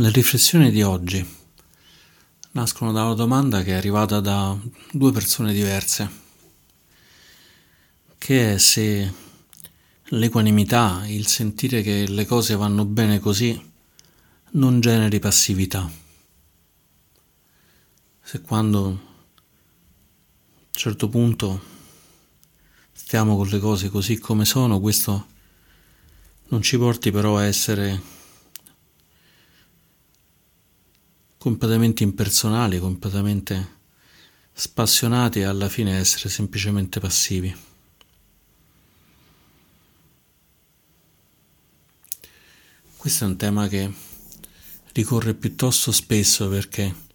Le riflessioni di oggi nascono da una domanda che è arrivata da due persone diverse, che è se l'equanimità, il sentire che le cose vanno bene così, non generi passività. Se quando a un certo punto stiamo con le cose così come sono, questo non ci porti però a essere completamente impersonali, completamente spassionati e alla fine essere semplicemente passivi. Questo è un tema che ricorre piuttosto spesso perché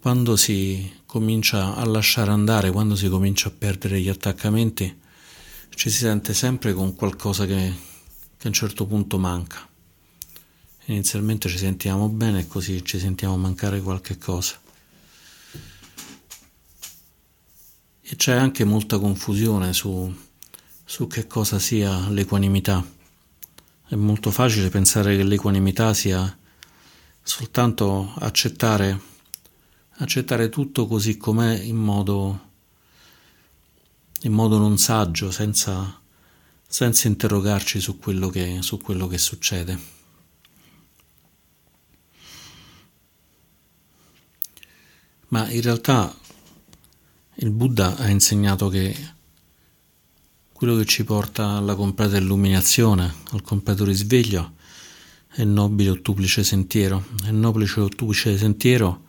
quando si comincia a lasciare andare, quando si comincia a perdere gli attaccamenti, ci si sente sempre con qualcosa che, che a un certo punto manca. Inizialmente ci sentiamo bene e così ci sentiamo mancare qualche cosa. E c'è anche molta confusione su, su che cosa sia l'equanimità. È molto facile pensare che l'equanimità sia soltanto accettare, accettare tutto così com'è in modo, in modo non saggio, senza, senza interrogarci su quello che, su quello che succede. Ma in realtà il Buddha ha insegnato che quello che ci porta alla completa illuminazione, al completo risveglio, è il nobile ottuplice sentiero. Il nobile ottuplice sentiero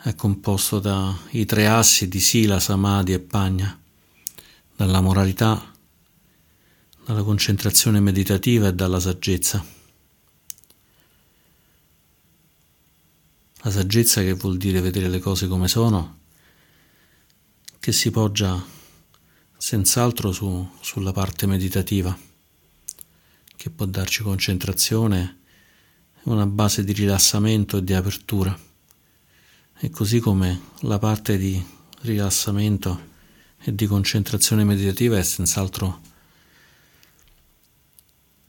è composto dai tre assi di Sila, Samadhi e Pagna, dalla moralità, dalla concentrazione meditativa e dalla saggezza. La saggezza che vuol dire vedere le cose come sono, che si poggia senz'altro su, sulla parte meditativa, che può darci concentrazione, una base di rilassamento e di apertura. E così come la parte di rilassamento e di concentrazione meditativa è senz'altro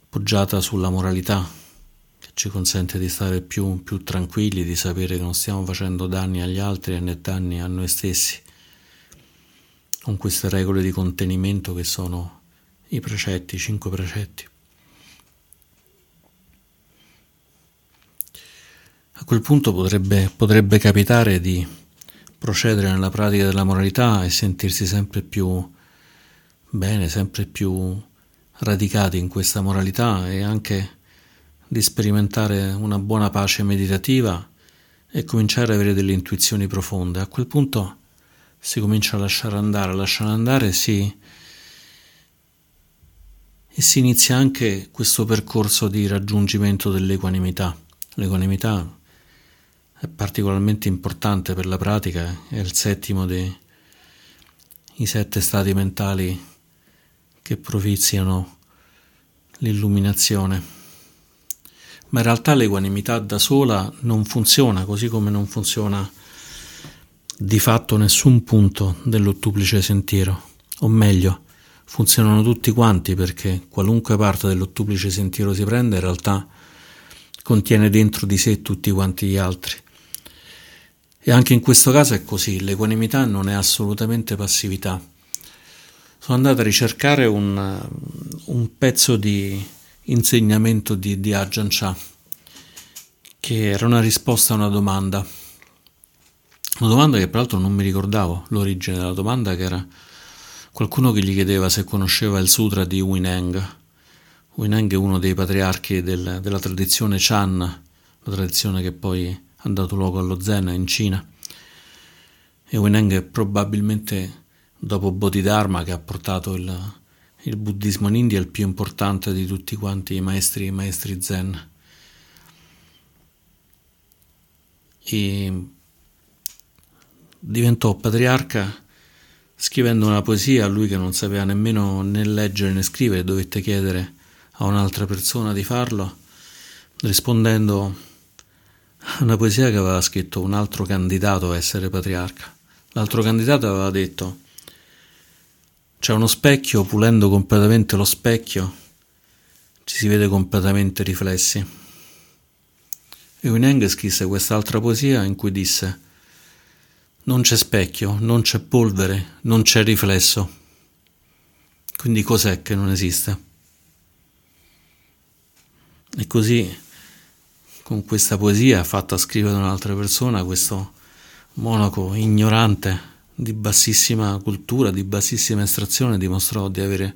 poggiata sulla moralità, ci consente di stare più, più tranquilli, di sapere che non stiamo facendo danni agli altri né danni a noi stessi, con queste regole di contenimento che sono i precetti, i cinque precetti. A quel punto potrebbe, potrebbe capitare di procedere nella pratica della moralità e sentirsi sempre più bene, sempre più radicati in questa moralità e anche di sperimentare una buona pace meditativa e cominciare ad avere delle intuizioni profonde. A quel punto si comincia a lasciare andare, a lasciare andare si, e si inizia anche questo percorso di raggiungimento dell'equanimità. L'equanimità è particolarmente importante per la pratica, è il settimo dei sette stati mentali che propiziano l'illuminazione ma in realtà l'equanimità da sola non funziona, così come non funziona di fatto nessun punto dell'ottuplice sentiero, o meglio, funzionano tutti quanti perché qualunque parte dell'ottuplice sentiero si prende in realtà contiene dentro di sé tutti quanti gli altri. E anche in questo caso è così, l'equanimità non è assolutamente passività. Sono andato a ricercare un, un pezzo di insegnamento di, di Ajahn Chah, che era una risposta a una domanda. Una domanda che peraltro non mi ricordavo l'origine della domanda, che era qualcuno che gli chiedeva se conosceva il sutra di Wineng. Wineng è uno dei patriarchi del, della tradizione Chan, la tradizione che poi ha dato luogo allo Zen in Cina. E Wineng è probabilmente dopo Bodhidharma che ha portato il, il buddismo in India è il più importante di tutti quanti i maestri, i maestri zen. E diventò patriarca scrivendo una poesia a lui che non sapeva nemmeno né leggere né scrivere, dovette chiedere a un'altra persona di farlo, rispondendo a una poesia che aveva scritto un altro candidato a essere patriarca. L'altro candidato aveva detto c'è uno specchio, pulendo completamente lo specchio, ci si vede completamente riflessi. E Wineng scrisse quest'altra poesia in cui disse non c'è specchio, non c'è polvere, non c'è riflesso. Quindi cos'è che non esiste? E così, con questa poesia fatta scrivere da un'altra persona, questo monaco ignorante di bassissima cultura, di bassissima estrazione, dimostrò di avere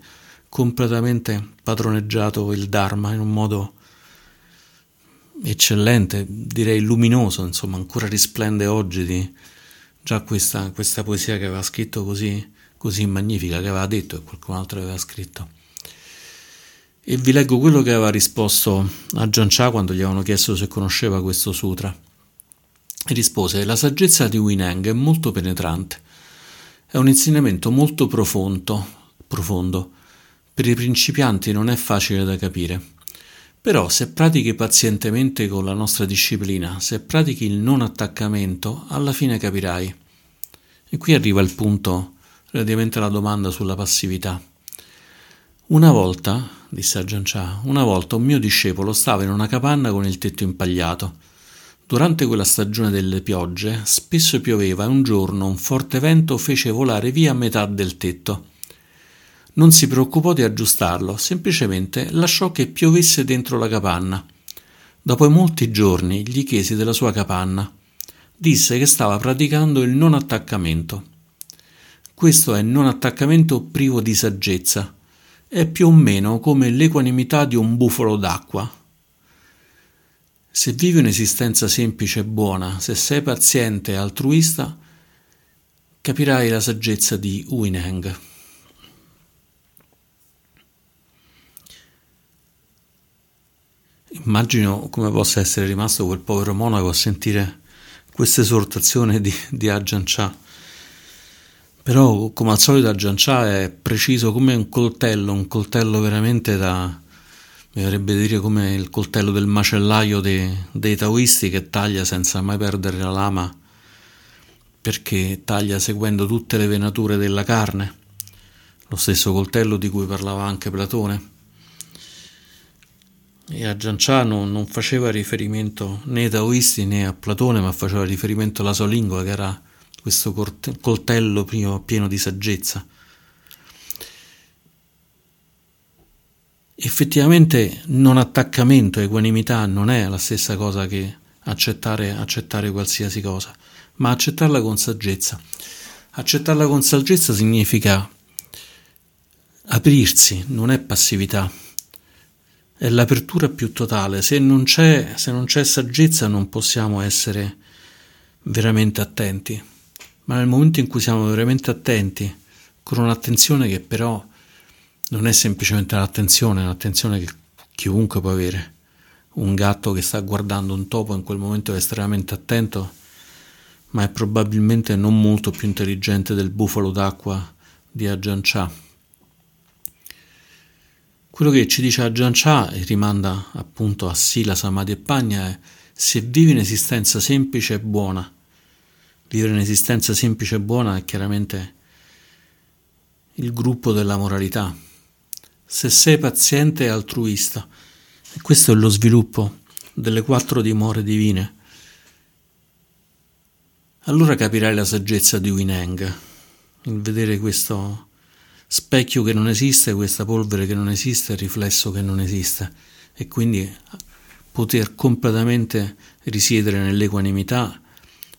completamente padroneggiato il Dharma in un modo eccellente, direi luminoso, insomma, ancora risplende oggi di già questa, questa poesia che aveva scritto così, così magnifica, che aveva detto e qualcun altro aveva scritto. E vi leggo quello che aveva risposto a Giancia quando gli avevano chiesto se conosceva questo sutra. E rispose: La saggezza di Wineng è molto penetrante. È un insegnamento molto profondo, profondo. Per i principianti non è facile da capire. Però se pratichi pazientemente con la nostra disciplina, se pratichi il non attaccamento, alla fine capirai. E qui arriva il punto relativamente alla domanda sulla passività. Una volta, disse Ajahn Chah, una volta un mio discepolo stava in una capanna con il tetto impagliato. Durante quella stagione delle piogge spesso pioveva e un giorno un forte vento fece volare via metà del tetto. Non si preoccupò di aggiustarlo, semplicemente lasciò che piovesse dentro la capanna. Dopo molti giorni gli chiesi della sua capanna. Disse che stava praticando il non attaccamento. Questo è non attaccamento privo di saggezza. È più o meno come l'equanimità di un bufalo d'acqua. Se vivi un'esistenza semplice e buona, se sei paziente e altruista, capirai la saggezza di Uineng. Immagino come possa essere rimasto quel povero monaco a sentire questa esortazione di, di Ajahn Chah. Però, come al solito, Ajahn Chah è preciso come un coltello, un coltello veramente da, mi verrebbe dire come il coltello del macellaio dei, dei taoisti che taglia senza mai perdere la lama, perché taglia seguendo tutte le venature della carne, lo stesso coltello di cui parlava anche Platone. E a Gianciano non faceva riferimento né ai taoisti né a Platone, ma faceva riferimento alla sua lingua, che era questo coltello pieno di saggezza. Effettivamente non attaccamento equanimità non è la stessa cosa che accettare, accettare qualsiasi cosa, ma accettarla con saggezza. Accettarla con saggezza significa aprirsi, non è passività è l'apertura più totale. Se non, c'è, se non c'è saggezza non possiamo essere veramente attenti, ma nel momento in cui siamo veramente attenti, con un'attenzione che però non è semplicemente l'attenzione, è un'attenzione che chiunque può avere. Un gatto che sta guardando un topo in quel momento è estremamente attento, ma è probabilmente non molto più intelligente del bufalo d'acqua di Ajahn Chah. Quello che ci dice Ajahn Chah e rimanda appunto a Sila, Samadhi e Pagna è se vivi un'esistenza semplice e buona. Vivere un'esistenza semplice e buona è chiaramente il gruppo della moralità. Se sei paziente e altruista, e questo è lo sviluppo delle quattro dimore divine, allora capirai la saggezza di Wineng, il vedere questo specchio che non esiste, questa polvere che non esiste, riflesso che non esiste e quindi poter completamente risiedere nell'equanimità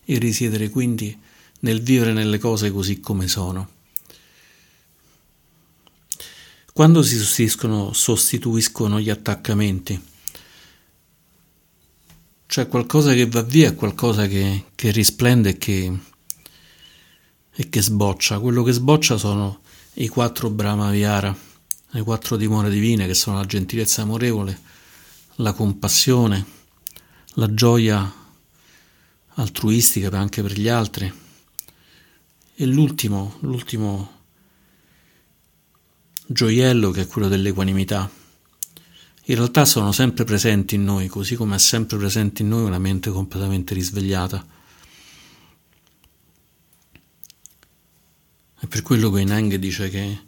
e risiedere quindi nel vivere nelle cose così come sono. Quando si sostituiscono, sostituiscono gli attaccamenti, c'è qualcosa che va via, qualcosa che, che risplende e che, e che sboccia. Quello che sboccia sono i quattro Brahma Vihara, le quattro dimore divine che sono la gentilezza amorevole, la compassione, la gioia altruistica anche per gli altri e l'ultimo, l'ultimo gioiello che è quello dell'equanimità. In realtà sono sempre presenti in noi, così come è sempre presente in noi una mente completamente risvegliata È per quello che Neng dice che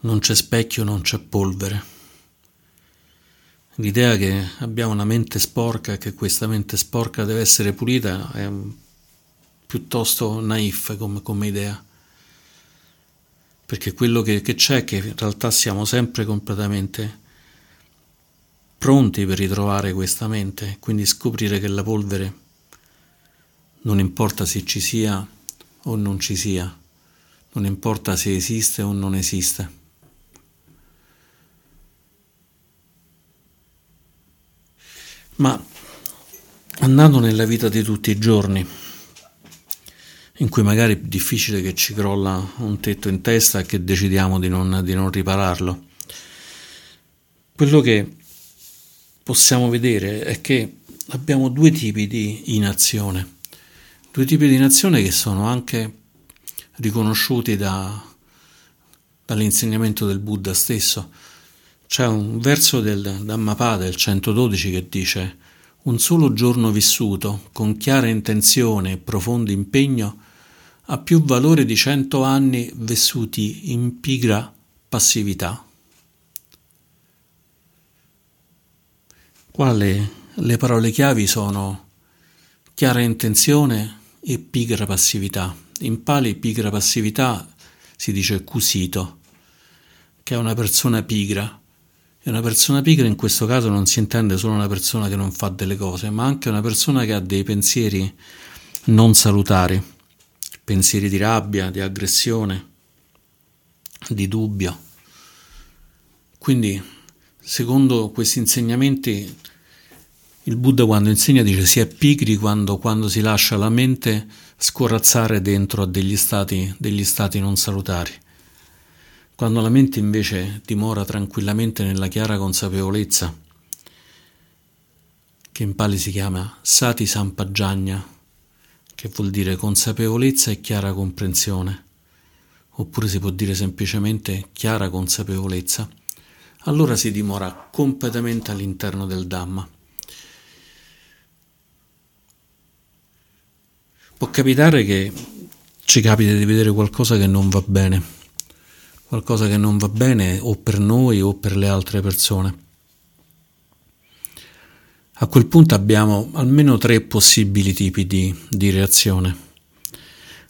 non c'è specchio, non c'è polvere. l'idea che abbiamo una mente sporca e che questa mente sporca deve essere pulita è piuttosto naif come, come idea. Perché quello che, che c'è è che in realtà siamo sempre completamente pronti per ritrovare questa mente, quindi scoprire che la polvere non importa se ci sia o non ci sia, non importa se esiste o non esiste. Ma andando nella vita di tutti i giorni, in cui magari è difficile che ci crolla un tetto in testa e che decidiamo di non, di non ripararlo, quello che possiamo vedere è che abbiamo due tipi di inazione, due tipi di inazione che sono anche riconosciuti da, dall'insegnamento del Buddha stesso. C'è un verso del Dhammapada, il 112, che dice un solo giorno vissuto con chiara intenzione e profondo impegno ha più valore di cento anni vissuti in pigra passività. Qua le, le parole chiavi sono chiara intenzione e pigra passività. In pali pigra passività si dice cusito, che è una persona pigra. E una persona pigra in questo caso non si intende solo una persona che non fa delle cose, ma anche una persona che ha dei pensieri non salutari, pensieri di rabbia, di aggressione, di dubbio. Quindi Secondo questi insegnamenti, il Buddha quando insegna dice si è pigri quando, quando si lascia la mente scorazzare dentro a degli stati, degli stati non salutari. Quando la mente invece dimora tranquillamente nella chiara consapevolezza, che in Pali si chiama Sati Sampaggiagna, che vuol dire consapevolezza e chiara comprensione, oppure si può dire semplicemente chiara consapevolezza allora si dimora completamente all'interno del Dhamma. Può capitare che ci capiti di vedere qualcosa che non va bene, qualcosa che non va bene o per noi o per le altre persone. A quel punto abbiamo almeno tre possibili tipi di, di reazione.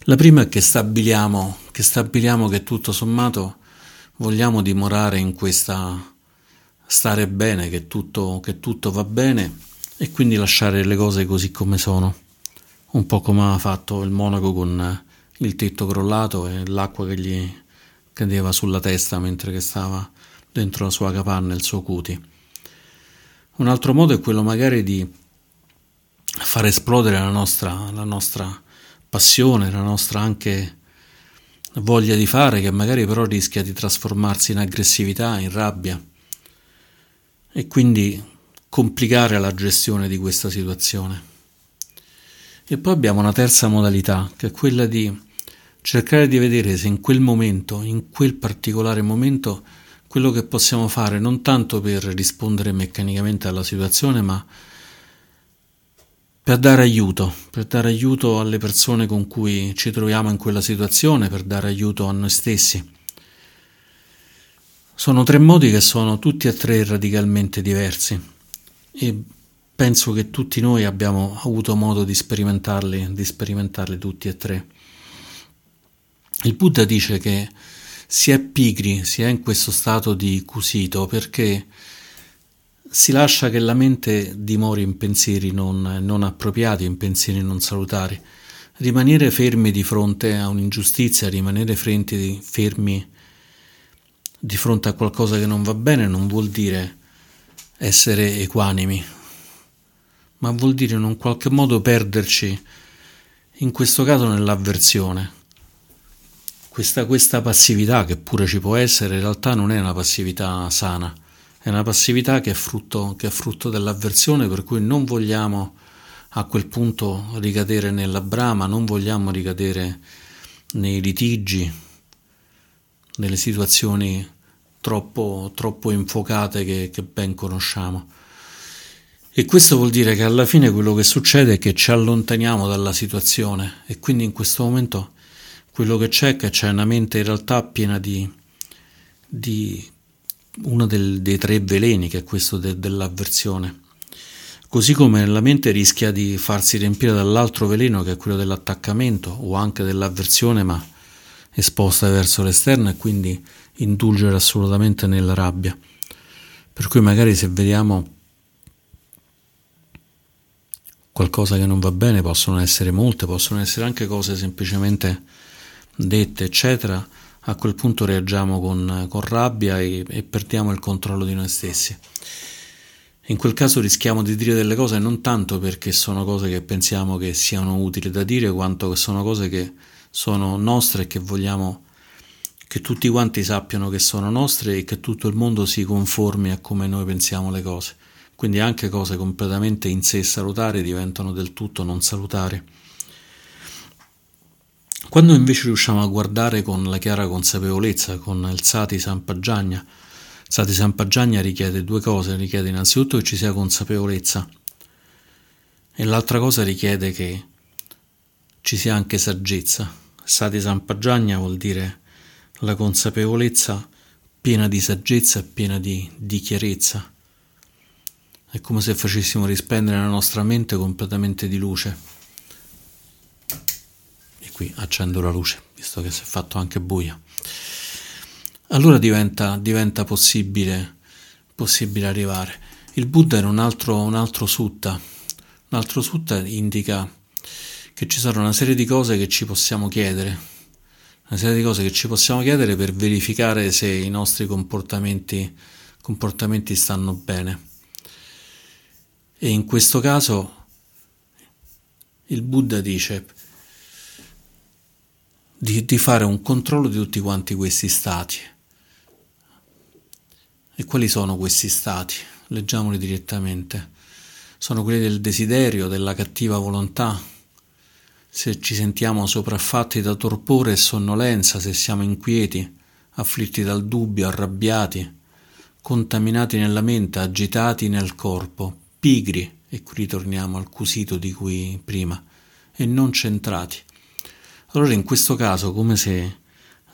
La prima è che stabiliamo, che stabiliamo che tutto sommato vogliamo dimorare in questa stare bene, che tutto, che tutto va bene e quindi lasciare le cose così come sono, un po' come ha fatto il monaco con il tetto crollato e l'acqua che gli cadeva sulla testa mentre stava dentro la sua capanna, il suo cuti. Un altro modo è quello magari di far esplodere la nostra, la nostra passione, la nostra anche voglia di fare che magari però rischia di trasformarsi in aggressività, in rabbia e quindi complicare la gestione di questa situazione. E poi abbiamo una terza modalità che è quella di cercare di vedere se in quel momento, in quel particolare momento, quello che possiamo fare non tanto per rispondere meccanicamente alla situazione, ma per dare aiuto, per dare aiuto alle persone con cui ci troviamo in quella situazione, per dare aiuto a noi stessi. Sono tre modi che sono tutti e tre radicalmente diversi e penso che tutti noi abbiamo avuto modo di sperimentarli, di sperimentarli tutti e tre. Il Buddha dice che si è pigri, si è in questo stato di cusito perché si lascia che la mente dimori in pensieri non, non appropriati, in pensieri non salutari. Rimanere fermi di fronte a un'ingiustizia, rimanere fermi di fronte a qualcosa che non va bene non vuol dire essere equanimi, ma vuol dire in un qualche modo perderci, in questo caso nell'avversione. Questa, questa passività che pure ci può essere, in realtà non è una passività sana è una passività che è, frutto, che è frutto dell'avversione, per cui non vogliamo a quel punto ricadere nella brama, non vogliamo ricadere nei litigi, nelle situazioni troppo, troppo infuocate che, che ben conosciamo. E questo vuol dire che alla fine quello che succede è che ci allontaniamo dalla situazione e quindi in questo momento quello che c'è è che c'è una mente in realtà piena di, di uno del, dei tre veleni che è questo de, dell'avversione. Così come nella mente rischia di farsi riempire dall'altro veleno che è quello dell'attaccamento o anche dell'avversione ma esposta verso l'esterno e quindi indulgere assolutamente nella rabbia. Per cui magari se vediamo qualcosa che non va bene, possono essere molte, possono essere anche cose semplicemente dette, eccetera, a quel punto reagiamo con, con rabbia e, e, perdiamo il controllo di noi stessi. In quel caso rischiamo di dire delle cose non tanto perché sono cose che pensiamo che siano utili da dire, quanto che sono cose che sono nostre e che vogliamo che tutti quanti sappiano che sono nostre e che tutto il mondo si conformi a come noi pensiamo le cose. Quindi anche cose completamente in sé salutari diventano del tutto non salutari. Quando invece riusciamo a guardare con la chiara consapevolezza, con il Sati Sampaggiagna, Sati Sampaggiagna richiede due cose, richiede innanzitutto che ci sia consapevolezza e l'altra cosa richiede che ci sia anche saggezza. Sati Sampaggiagna vuol dire la consapevolezza piena di saggezza piena di, di chiarezza. È come se facessimo rispendere la nostra mente completamente di luce. Qui accendo la luce, visto che si è fatto anche buio. Allora diventa, diventa possibile, possibile, arrivare. Il Buddha in un altro, un altro sutta. Un altro sutta indica che ci sono una serie di cose che ci possiamo chiedere, una serie di cose che ci possiamo chiedere per verificare se i nostri comportamenti, comportamenti stanno bene. E in questo caso il Buddha dice di, di fare un controllo di tutti quanti questi stati. E quali sono questi stati? Leggiamoli direttamente. Sono quelli del desiderio, della cattiva volontà, se ci sentiamo sopraffatti da torpore e sonnolenza, se siamo inquieti, afflitti dal dubbio, arrabbiati, contaminati nella mente, agitati nel corpo, pigri, e qui ritorniamo al quesito di cui prima, e non centrati. Allora in questo caso, come se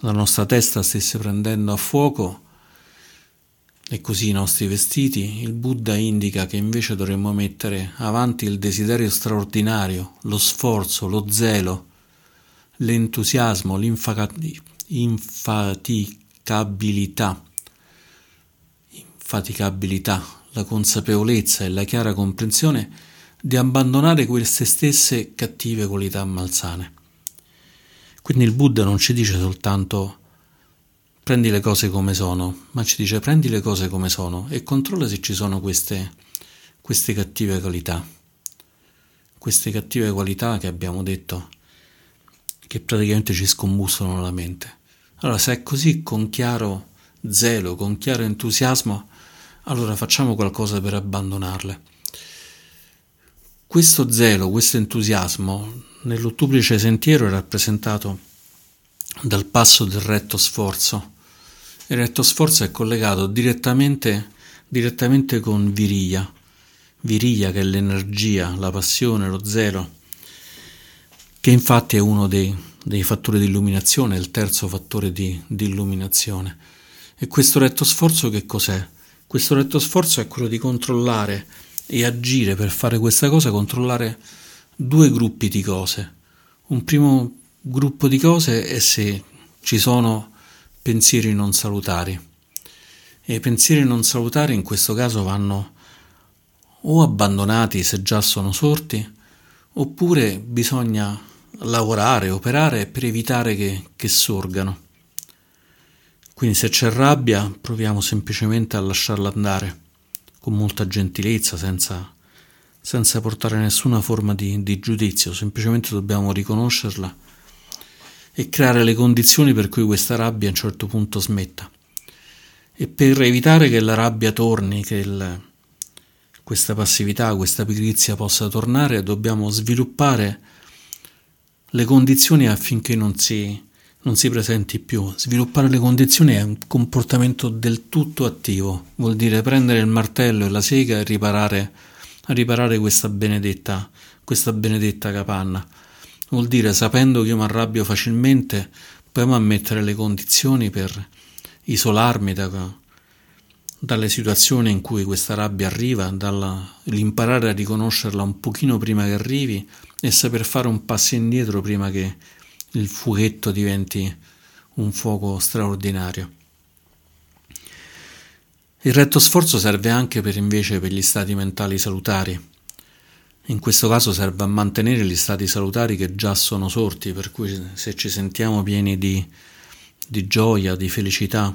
la nostra testa stesse prendendo a fuoco, e così i nostri vestiti, il Buddha indica che invece dovremmo mettere avanti il desiderio straordinario, lo sforzo, lo zelo, l'entusiasmo, l'infaticabilità, infaticabilità, la consapevolezza e la chiara comprensione di abbandonare queste stesse cattive qualità malsane. Quindi il Buddha non ci dice soltanto prendi le cose come sono, ma ci dice prendi le cose come sono e controlla se ci sono queste, queste cattive qualità. Queste cattive qualità che abbiamo detto che praticamente ci scombussolano la mente. Allora, se è così con chiaro zelo, con chiaro entusiasmo, allora facciamo qualcosa per abbandonarle. Questo zelo, questo entusiasmo nell'ottuplice sentiero è rappresentato dal passo del retto sforzo, il retto sforzo è collegato direttamente, direttamente con Viriya, Viriya che è l'energia, la passione, lo zelo, che infatti è uno dei, dei fattori di illuminazione, il terzo fattore di, di illuminazione. E questo retto sforzo che cos'è? Questo retto sforzo è quello di controllare e agire per fare questa cosa, controllare due gruppi di cose. Un primo gruppo di cose è se ci sono pensieri non salutari. E i pensieri non salutari in questo caso vanno o abbandonati se già sono sorti, oppure bisogna lavorare, operare per evitare che, che sorgano. Quindi se c'è rabbia proviamo semplicemente a lasciarla andare con molta gentilezza, senza, senza portare nessuna forma di, di giudizio, semplicemente dobbiamo riconoscerla e creare le condizioni per cui questa rabbia a un certo punto smetta. E per evitare che la rabbia torni, che il, questa passività, questa pigrizia possa tornare, dobbiamo sviluppare le condizioni affinché non si, non si presenti più. Sviluppare le condizioni è un comportamento del tutto attivo, vuol dire prendere il martello e la sega e riparare, riparare questa benedetta, questa benedetta capanna Vuol dire, sapendo che io mi arrabbio facilmente, proviamo a mettere le condizioni per isolarmi da, dalle situazioni in cui questa rabbia arriva, dall'imparare a riconoscerla un pochino prima che arrivi e saper fare un passo indietro prima che il fughetto diventi un fuoco straordinario. Il retto sforzo serve anche per invece per gli stati mentali salutari. In questo caso serve a mantenere gli stati salutari che già sono sorti, per cui se ci sentiamo pieni di, di gioia, di felicità,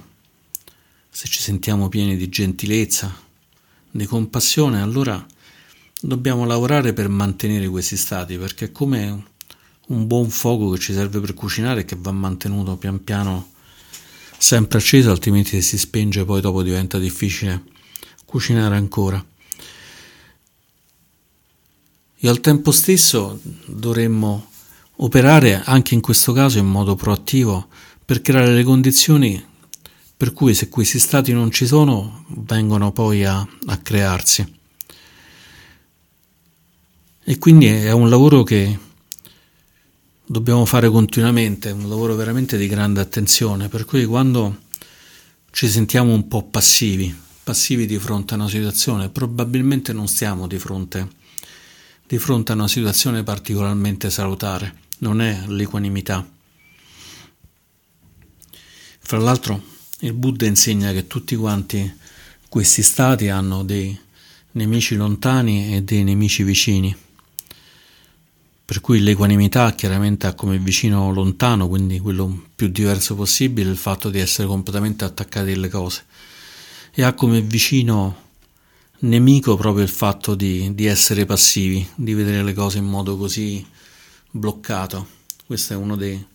se ci sentiamo pieni di gentilezza, di compassione, allora dobbiamo lavorare per mantenere questi stati, perché è come un buon fuoco che ci serve per cucinare e che va mantenuto pian piano sempre acceso, altrimenti se si spenge poi dopo diventa difficile cucinare ancora. E al tempo stesso dovremmo operare anche in questo caso in modo proattivo per creare le condizioni per cui se questi stati non ci sono vengono poi a, a crearsi. E quindi è un lavoro che dobbiamo fare continuamente, un lavoro veramente di grande attenzione, per cui quando ci sentiamo un po' passivi, passivi di fronte a una situazione, probabilmente non stiamo di fronte, di fronte a una situazione particolarmente salutare, non è l'equanimità. Fra l'altro il Buddha insegna che tutti quanti questi stati hanno dei nemici lontani e dei nemici vicini per cui l'equanimità chiaramente ha come vicino lontano, quindi quello più diverso possibile, il fatto di essere completamente attaccati alle cose e ha come vicino nemico proprio il fatto di, di essere passivi, di vedere le cose in modo così bloccato. Questo è uno dei,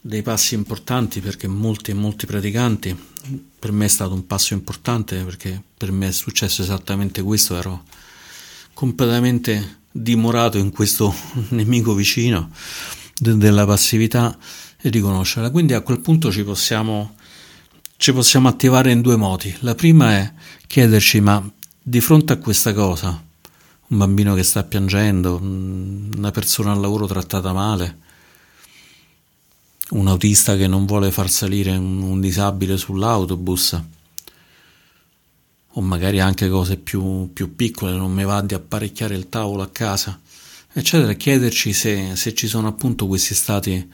dei passi importanti perché molti e molti praticanti, per me è stato un passo importante perché per me è successo esattamente questo, ero completamente dimorato in questo nemico vicino de- della passività e riconoscerla. Quindi a quel punto ci possiamo, ci possiamo attivare in due modi. La prima è chiederci ma di fronte a questa cosa, un bambino che sta piangendo, una persona al lavoro trattata male, un autista che non vuole far salire un, un disabile sull'autobus, o magari anche cose più, più piccole, non mi va di apparecchiare il tavolo a casa, eccetera, chiederci se, se ci sono appunto questi stati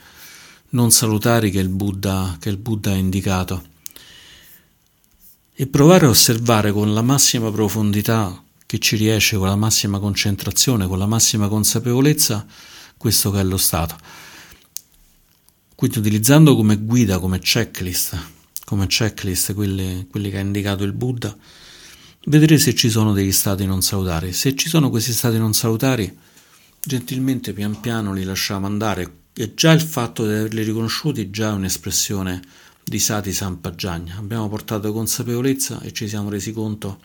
non salutari che il Buddha, che il Buddha ha indicato e provare a osservare con la massima profondità che ci riesce, con la massima concentrazione, con la massima consapevolezza questo che è lo stato. Quindi utilizzando come guida, come checklist, come checklist quelli, quelli che ha indicato il Buddha, vedere se ci sono degli stati non salutari. Se ci sono questi stati non salutari, gentilmente pian piano li lasciamo andare. E già il fatto di averli riconosciuti già è un'espressione di Sati Sampaggiagna. Abbiamo portato consapevolezza e ci siamo resi conto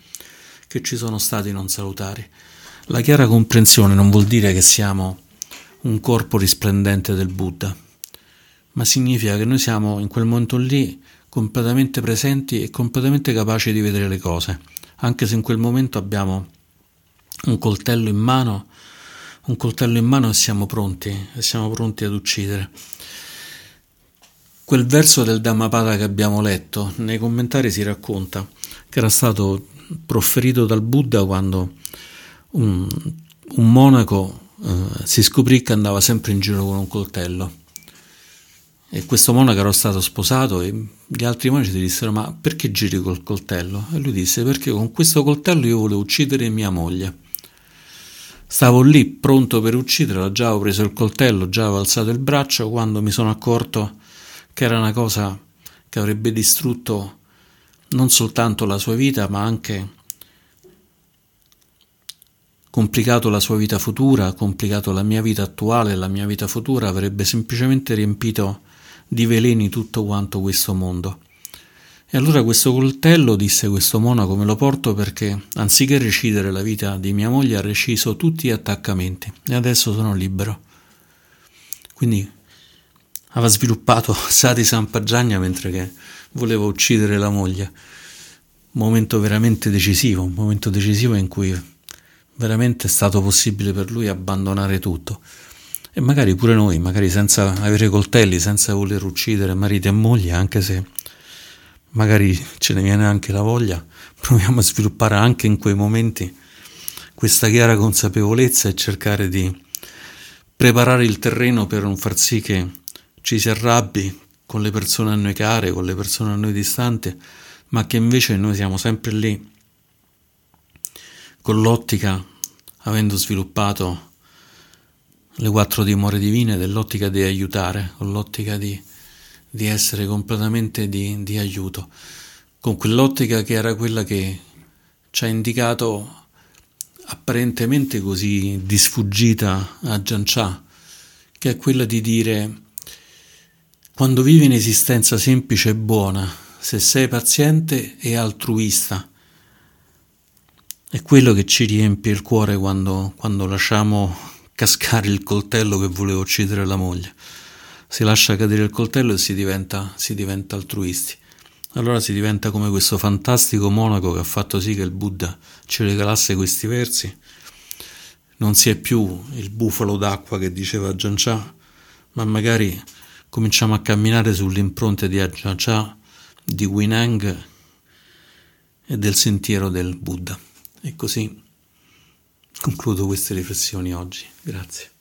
che ci sono stati non salutari. La chiara comprensione non vuol dire che siamo un corpo risplendente del Buddha, ma significa che noi siamo in quel momento lì completamente presenti e completamente capaci di vedere le cose anche se in quel momento abbiamo un coltello in mano, un coltello in mano e siamo pronti, e siamo pronti ad uccidere. Quel verso del Dhammapada che abbiamo letto, nei commentari si racconta che era stato proferito dal Buddha quando un, un monaco eh, si scoprì che andava sempre in giro con un coltello e questo monaco era stato sposato e gli altri monaci gli dissero ma perché giri col coltello? E lui disse perché con questo coltello io volevo uccidere mia moglie. Stavo lì pronto per ucciderla, già avevo preso il coltello, già avevo alzato il braccio quando mi sono accorto che era una cosa che avrebbe distrutto non soltanto la sua vita ma anche complicato la sua vita futura, complicato la mia vita attuale, la mia vita futura, avrebbe semplicemente riempito di veleni tutto quanto questo mondo. E allora questo coltello, disse questo monaco, me lo porto perché anziché recidere la vita di mia moglie ha reciso tutti gli attaccamenti e adesso sono libero. Quindi aveva sviluppato Sati Sampaggiagna mentre che voleva uccidere la moglie. Momento veramente decisivo, un momento decisivo in cui veramente è stato possibile per lui abbandonare tutto. E magari pure noi, magari senza avere coltelli, senza voler uccidere mariti e mogli, anche se magari ce ne viene anche la voglia, proviamo a sviluppare anche in quei momenti questa chiara consapevolezza e cercare di preparare il terreno per non far sì che ci si arrabbi con le persone a noi care, con le persone a noi distanti, ma che invece noi siamo sempre lì con l'ottica, avendo sviluppato le quattro dimore divine, dell'ottica di aiutare, con l'ottica di, di essere completamente di, di aiuto, con quell'ottica che era quella che ci ha indicato apparentemente così di sfuggita a Giancià, che è quella di dire quando vivi in esistenza semplice e buona, se sei paziente e altruista, è quello che ci riempie il cuore quando, quando lasciamo cascare il coltello che voleva uccidere la moglie. Si lascia cadere il coltello e si diventa, si diventa altruisti. Allora si diventa come questo fantastico monaco che ha fatto sì che il Buddha ci regalasse questi versi. Non si è più il bufalo d'acqua che diceva Giancià, ma magari cominciamo a camminare sulle impronte di Ajahn di Winang e del sentiero del Buddha. E così concludo queste riflessioni oggi. Grazie.